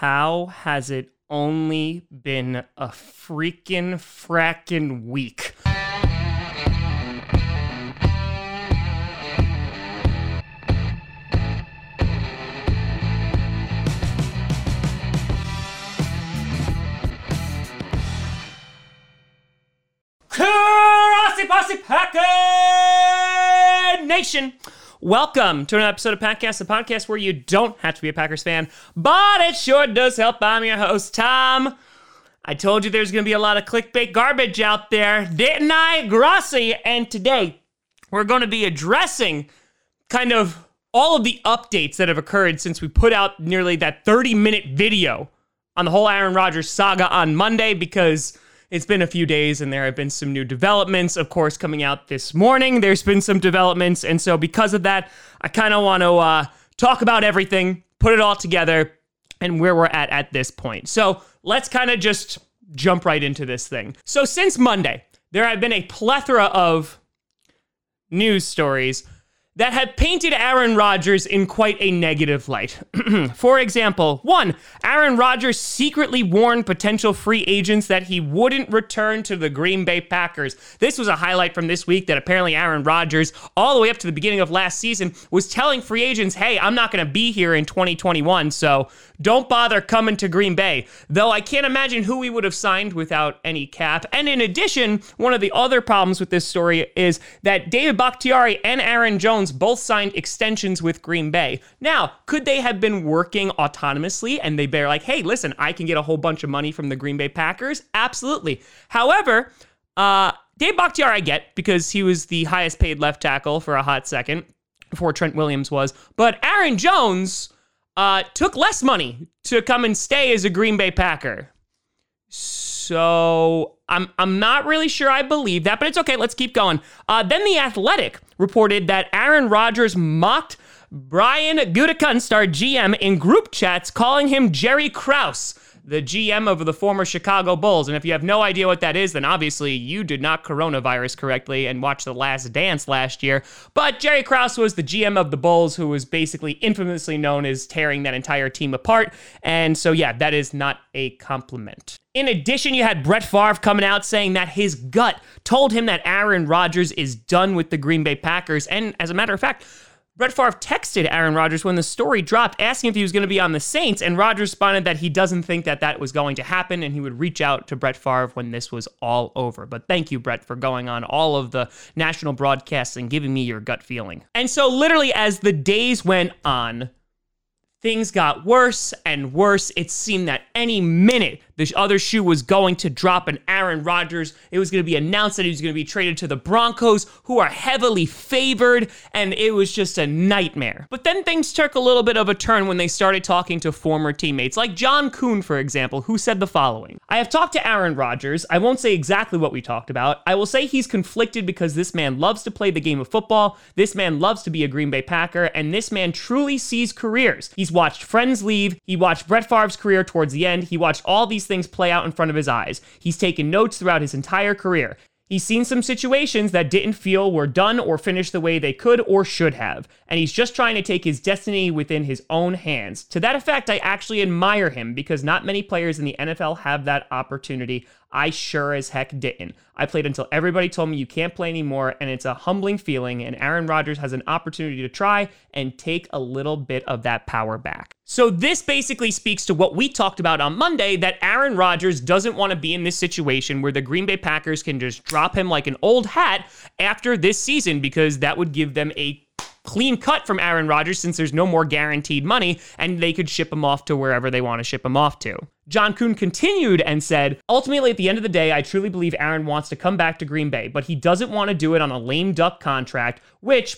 How has it only been a freaking frackin' week? Posse Packer Nation! Welcome to an episode of Packcast, the podcast where you don't have to be a Packers fan, but it sure does help. I'm your host, Tom. I told you there's going to be a lot of clickbait garbage out there, didn't I, Grossi? And today we're going to be addressing kind of all of the updates that have occurred since we put out nearly that 30 minute video on the whole Aaron Rodgers saga on Monday because it's been a few days and there have been some new developments, of course, coming out this morning. There's been some developments. And so, because of that, I kind of want to uh, talk about everything, put it all together, and where we're at at this point. So, let's kind of just jump right into this thing. So, since Monday, there have been a plethora of news stories that have painted Aaron Rodgers in quite a negative light. For example, one, Aaron Rodgers secretly warned potential free agents that he wouldn't return to the Green Bay Packers. This was a highlight from this week that apparently Aaron Rodgers, all the way up to the beginning of last season, was telling free agents, hey, I'm not going to be here in 2021, so don't bother coming to Green Bay. Though I can't imagine who we would have signed without any cap. And in addition, one of the other problems with this story is that David Bakhtiari and Aaron Jones Both signed extensions with Green Bay. Now, could they have been working autonomously and they bear like, hey, listen, I can get a whole bunch of money from the Green Bay Packers? Absolutely. However, uh, Dave Bakhtiari, I get because he was the highest paid left tackle for a hot second before Trent Williams was. But Aaron Jones uh, took less money to come and stay as a Green Bay Packer. So I'm I'm not really sure I believe that, but it's okay. Let's keep going. Uh, then the Athletic reported that Aaron Rodgers mocked Brian Gutekunst, our GM, in group chats, calling him Jerry Krause the GM of the former Chicago Bulls. And if you have no idea what that is, then obviously you did not coronavirus correctly and watch The Last Dance last year. But Jerry Krause was the GM of the Bulls, who was basically infamously known as tearing that entire team apart. And so, yeah, that is not a compliment. In addition, you had Brett Favre coming out saying that his gut told him that Aaron Rodgers is done with the Green Bay Packers. And as a matter of fact, Brett Favre texted Aaron Rodgers when the story dropped, asking if he was going to be on the Saints, and Rodgers responded that he doesn't think that that was going to happen, and he would reach out to Brett Favre when this was all over. But thank you, Brett, for going on all of the national broadcasts and giving me your gut feeling. And so, literally, as the days went on, things got worse and worse. It seemed that any minute the other shoe was going to drop, and Aaron Rodgers, it was going to be announced that he was going to be traded to the Broncos, who are heavily favored, and it was just a nightmare. But then things took a little bit of a turn when they started talking to former teammates, like John Kuhn, for example, who said the following I have talked to Aaron Rodgers. I won't say exactly what we talked about. I will say he's conflicted because this man loves to play the game of football, this man loves to be a Green Bay Packer, and this man truly sees careers. He's watched friends leave, he watched Brett Favre's career towards the end, he watched all these things play out in front of his eyes. He's taken notes throughout his entire career. He's seen some situations that didn't feel were done or finished the way they could or should have, and he's just trying to take his destiny within his own hands. To that effect, I actually admire him because not many players in the NFL have that opportunity. I sure as heck didn't. I played until everybody told me you can't play anymore, and it's a humbling feeling. And Aaron Rodgers has an opportunity to try and take a little bit of that power back. So, this basically speaks to what we talked about on Monday that Aaron Rodgers doesn't want to be in this situation where the Green Bay Packers can just drop him like an old hat after this season because that would give them a clean cut from Aaron Rodgers since there's no more guaranteed money and they could ship him off to wherever they want to ship him off to. John Kuhn continued and said, Ultimately, at the end of the day, I truly believe Aaron wants to come back to Green Bay, but he doesn't want to do it on a lame duck contract, which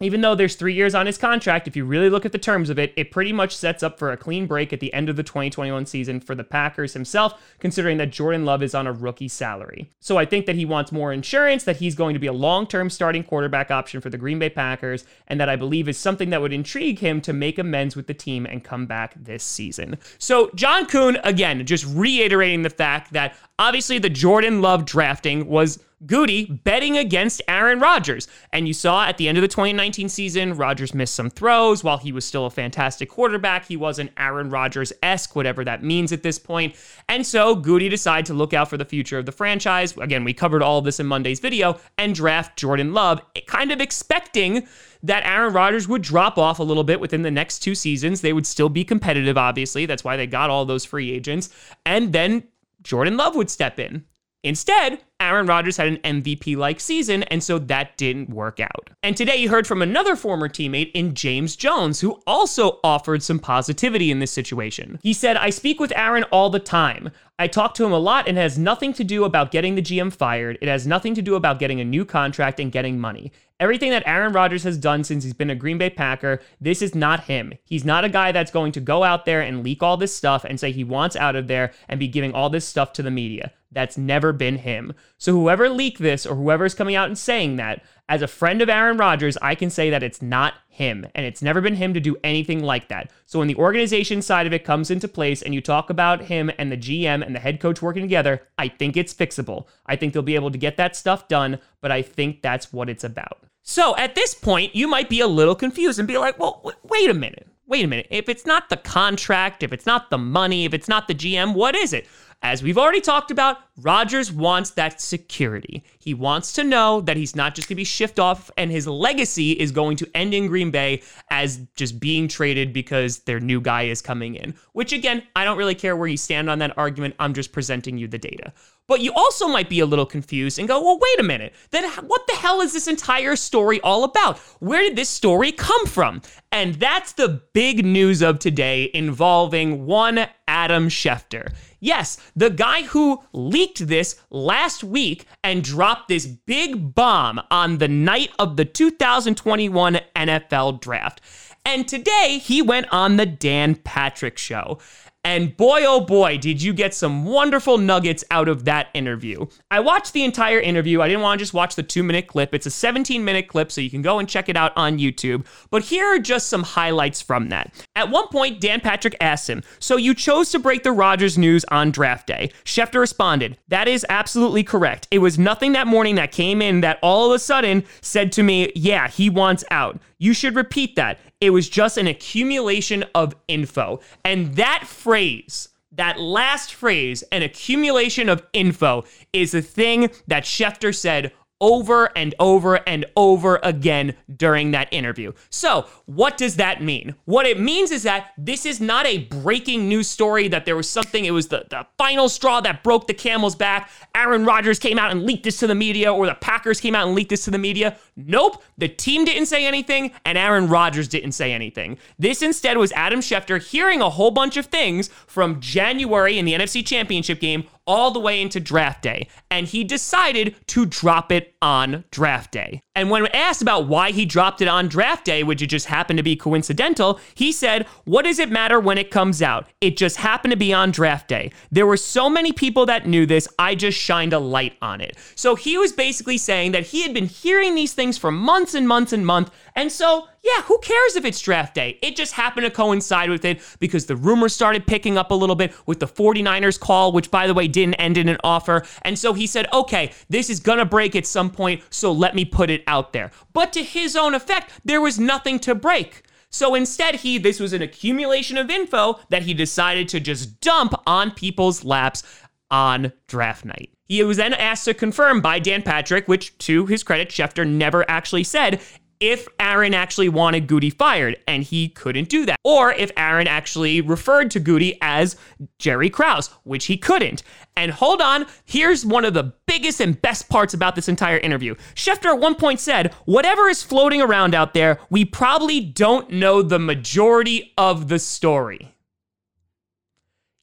even though there's three years on his contract, if you really look at the terms of it, it pretty much sets up for a clean break at the end of the 2021 season for the Packers himself, considering that Jordan Love is on a rookie salary. So I think that he wants more insurance that he's going to be a long term starting quarterback option for the Green Bay Packers, and that I believe is something that would intrigue him to make amends with the team and come back this season. So John Kuhn, again, just reiterating the fact that obviously the Jordan Love drafting was Goody betting against Aaron Rodgers. And you saw at the end of the 2019 season, Rodgers missed some throws while he was still a fantastic quarterback. He wasn't Aaron Rodgers esque, whatever that means at this point. And so Goody decided to look out for the future of the franchise. Again, we covered all of this in Monday's video and draft Jordan Love, kind of expecting that Aaron Rodgers would drop off a little bit within the next two seasons. They would still be competitive, obviously. That's why they got all those free agents. And then Jordan Love would step in. Instead, Aaron Rodgers had an MVP like season, and so that didn't work out. And today you heard from another former teammate in James Jones, who also offered some positivity in this situation. He said, I speak with Aaron all the time. I talk to him a lot and it has nothing to do about getting the GM fired. It has nothing to do about getting a new contract and getting money. Everything that Aaron Rodgers has done since he's been a Green Bay Packer, this is not him. He's not a guy that's going to go out there and leak all this stuff and say he wants out of there and be giving all this stuff to the media. That's never been him. So whoever leaked this or whoever is coming out and saying that, as a friend of Aaron Rodgers, I can say that it's not him and it's never been him to do anything like that. So when the organization side of it comes into place and you talk about him and the GM and the head coach working together, I think it's fixable. I think they'll be able to get that stuff done, but I think that's what it's about. So at this point, you might be a little confused and be like, well, w- wait a minute. Wait a minute. If it's not the contract, if it's not the money, if it's not the GM, what is it? As we've already talked about, Rodgers wants that security. He wants to know that he's not just going to be shipped off and his legacy is going to end in Green Bay as just being traded because their new guy is coming in. Which, again, I don't really care where you stand on that argument. I'm just presenting you the data. But you also might be a little confused and go, well, wait a minute. Then what the hell is this entire story all about? Where did this story come from? And that's the big news of today involving one Adam Schefter. Yes, the guy who leaked this last week and dropped this big bomb on the night of the 2021 NFL draft. And today he went on the Dan Patrick show. And boy, oh boy, did you get some wonderful nuggets out of that interview. I watched the entire interview. I didn't want to just watch the two minute clip. It's a 17 minute clip, so you can go and check it out on YouTube. But here are just some highlights from that. At one point, Dan Patrick asked him, So you chose to break the Rodgers news on draft day? Schefter responded, That is absolutely correct. It was nothing that morning that came in that all of a sudden said to me, Yeah, he wants out. You should repeat that. It was just an accumulation of info. And that phrase, that last phrase, an accumulation of info, is the thing that Schefter said over and over and over again during that interview. So, what does that mean? What it means is that this is not a breaking news story that there was something, it was the, the final straw that broke the camel's back. Aaron Rodgers came out and leaked this to the media, or the Packers came out and leaked this to the media. Nope, the team didn't say anything, and Aaron Rodgers didn't say anything. This instead was Adam Schefter hearing a whole bunch of things from January in the NFC Championship game all the way into draft day, and he decided to drop it on draft day. And when asked about why he dropped it on draft day, which it just happened to be coincidental, he said, What does it matter when it comes out? It just happened to be on draft day. There were so many people that knew this, I just shined a light on it. So he was basically saying that he had been hearing these things for months and months and months, and so yeah, who cares if it's draft day? It just happened to coincide with it because the rumors started picking up a little bit with the 49ers call, which by the way didn't end in an offer. And so he said, okay, this is gonna break at some point, so let me put it out there. But to his own effect, there was nothing to break. So instead, he this was an accumulation of info that he decided to just dump on people's laps on draft night. He was then asked to confirm by Dan Patrick, which to his credit, Schefter never actually said if Aaron actually wanted Goody fired, and he couldn't do that. Or if Aaron actually referred to Goody as Jerry Krause, which he couldn't. And hold on, here's one of the biggest and best parts about this entire interview. Schefter at one point said, Whatever is floating around out there, we probably don't know the majority of the story.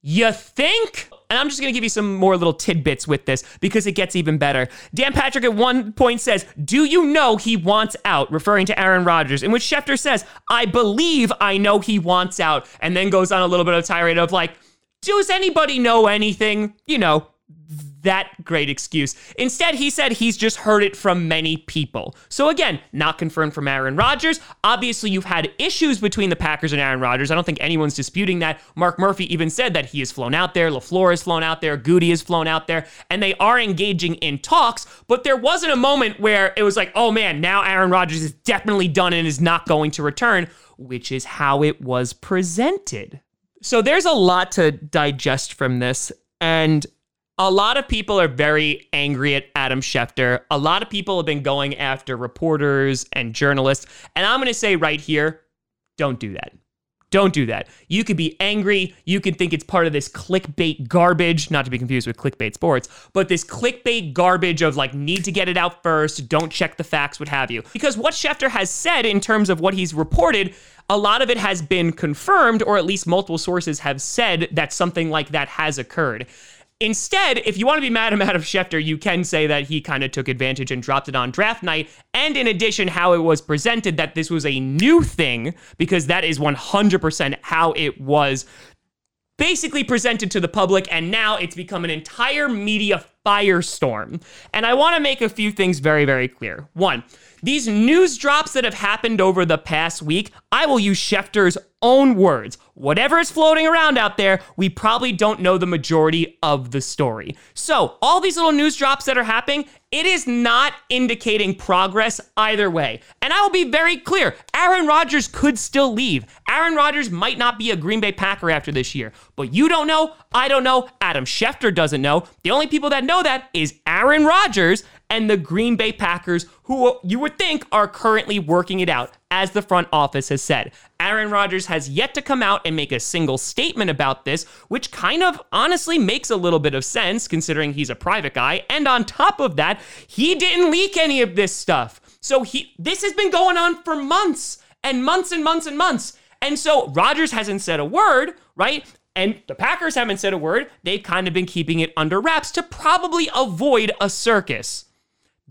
You think? And I'm just going to give you some more little tidbits with this because it gets even better. Dan Patrick at one point says, Do you know he wants out? referring to Aaron Rodgers, in which Schefter says, I believe I know he wants out, and then goes on a little bit of tirade of like, Does anybody know anything? You know, that great excuse. Instead, he said he's just heard it from many people. So again, not confirmed from Aaron Rodgers. Obviously, you've had issues between the Packers and Aaron Rodgers. I don't think anyone's disputing that. Mark Murphy even said that he has flown out there, LaFleur has flown out there, Goody has flown out there, and they are engaging in talks, but there wasn't a moment where it was like, oh man, now Aaron Rodgers is definitely done and is not going to return, which is how it was presented. So there's a lot to digest from this. And a lot of people are very angry at Adam Schefter. A lot of people have been going after reporters and journalists. And I'm going to say right here don't do that. Don't do that. You could be angry. You could think it's part of this clickbait garbage, not to be confused with clickbait sports, but this clickbait garbage of like, need to get it out first, don't check the facts, what have you. Because what Schefter has said in terms of what he's reported, a lot of it has been confirmed, or at least multiple sources have said that something like that has occurred. Instead, if you want to be mad at Adam Schefter, you can say that he kind of took advantage and dropped it on draft night. And in addition, how it was presented that this was a new thing, because that is 100% how it was basically presented to the public, and now it's become an entire media firestorm. And I want to make a few things very, very clear. One, these news drops that have happened over the past week, I will use Schefter's own words. Whatever is floating around out there, we probably don't know the majority of the story. So, all these little news drops that are happening, it is not indicating progress either way. And I will be very clear Aaron Rodgers could still leave. Aaron Rodgers might not be a Green Bay Packer after this year. But you don't know, I don't know, Adam Schefter doesn't know. The only people that know that is Aaron Rodgers and the Green Bay Packers, who you would think are currently working it out, as the front office has said. Aaron Rodgers has yet to come out and make a single statement about this, which kind of honestly makes a little bit of sense considering he's a private guy. And on top of that, he didn't leak any of this stuff. So he this has been going on for months and months and months and months. And so Rodgers hasn't said a word, right? And the Packers haven't said a word. They've kind of been keeping it under wraps to probably avoid a circus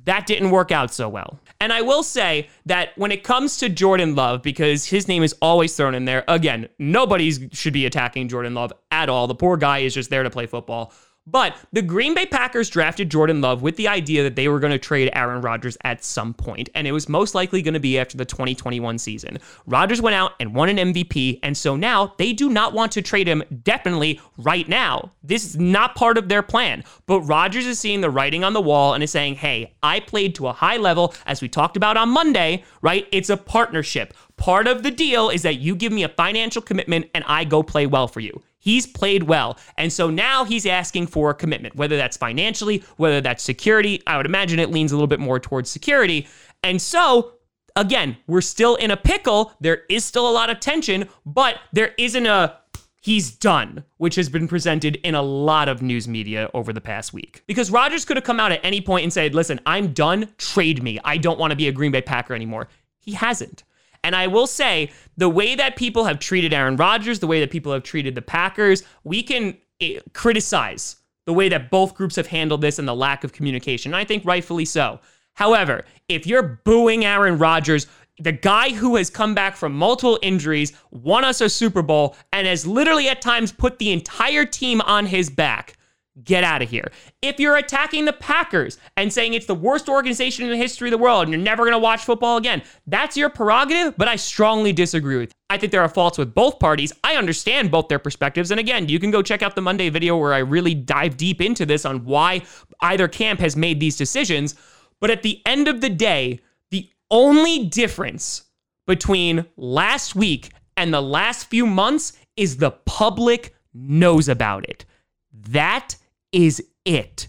that didn't work out so well. And I will say that when it comes to Jordan Love, because his name is always thrown in there, again, nobody should be attacking Jordan Love at all. The poor guy is just there to play football. But the Green Bay Packers drafted Jordan Love with the idea that they were going to trade Aaron Rodgers at some point, and it was most likely going to be after the 2021 season. Rodgers went out and won an MVP, and so now they do not want to trade him definitely right now. This is not part of their plan. But Rodgers is seeing the writing on the wall and is saying, hey, I played to a high level, as we talked about on Monday, right? It's a partnership. Part of the deal is that you give me a financial commitment and I go play well for you. He's played well. And so now he's asking for a commitment, whether that's financially, whether that's security. I would imagine it leans a little bit more towards security. And so, again, we're still in a pickle. There is still a lot of tension, but there isn't a he's done, which has been presented in a lot of news media over the past week. Because Rodgers could have come out at any point and said, listen, I'm done, trade me. I don't want to be a Green Bay Packer anymore. He hasn't. And I will say, the way that people have treated Aaron Rodgers, the way that people have treated the Packers, we can eh, criticize the way that both groups have handled this and the lack of communication. And I think rightfully so. However, if you're booing Aaron Rodgers, the guy who has come back from multiple injuries, won us a Super Bowl, and has literally at times put the entire team on his back, get out of here. If you're attacking the Packers and saying it's the worst organization in the history of the world and you're never going to watch football again, that's your prerogative, but I strongly disagree with. I think there are faults with both parties. I understand both their perspectives. And again, you can go check out the Monday video where I really dive deep into this on why either camp has made these decisions. But at the end of the day, the only difference between last week and the last few months is the public knows about it. That is it.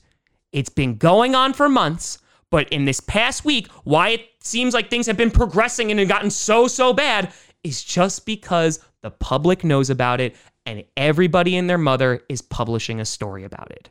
It's been going on for months, but in this past week, why it seems like things have been progressing and have gotten so, so bad is just because the public knows about it and everybody and their mother is publishing a story about it.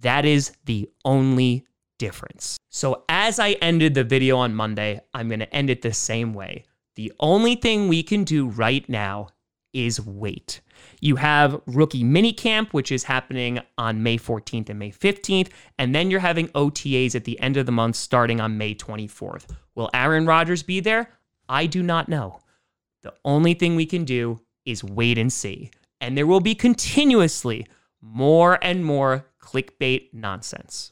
That is the only difference. So, as I ended the video on Monday, I'm going to end it the same way. The only thing we can do right now is wait. You have rookie minicamp, which is happening on May 14th and May 15th, and then you're having OTAs at the end of the month starting on May 24th. Will Aaron Rodgers be there? I do not know. The only thing we can do is wait and see. And there will be continuously more and more clickbait nonsense.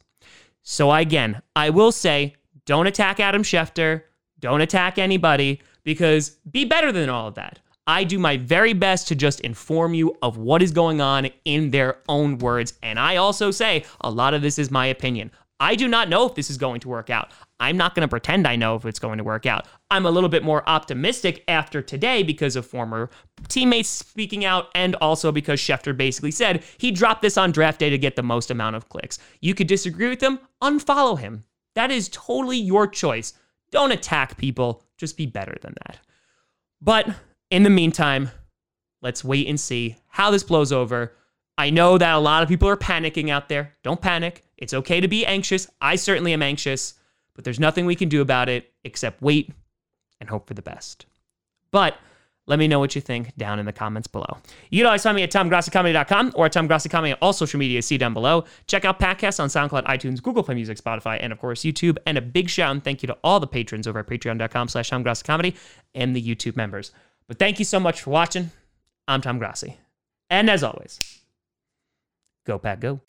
So, again, I will say don't attack Adam Schefter, don't attack anybody, because be better than all of that. I do my very best to just inform you of what is going on in their own words. And I also say a lot of this is my opinion. I do not know if this is going to work out. I'm not going to pretend I know if it's going to work out. I'm a little bit more optimistic after today because of former teammates speaking out and also because Schefter basically said he dropped this on draft day to get the most amount of clicks. You could disagree with him, unfollow him. That is totally your choice. Don't attack people, just be better than that. But in the meantime, let's wait and see how this blows over. I know that a lot of people are panicking out there. Don't panic. It's okay to be anxious. I certainly am anxious, but there's nothing we can do about it except wait and hope for the best. But let me know what you think down in the comments below. You can always find me at TomGrossiComedy.com or at TomGrossiComedy on all social media. See down below. Check out podcasts on SoundCloud, iTunes, Google Play Music, Spotify, and of course YouTube. And a big shout and thank you to all the patrons over at patreon.com slash TomGrossiComedy and the YouTube members. But thank you so much for watching. I'm Tom Grossi. And as always, go Pack Go.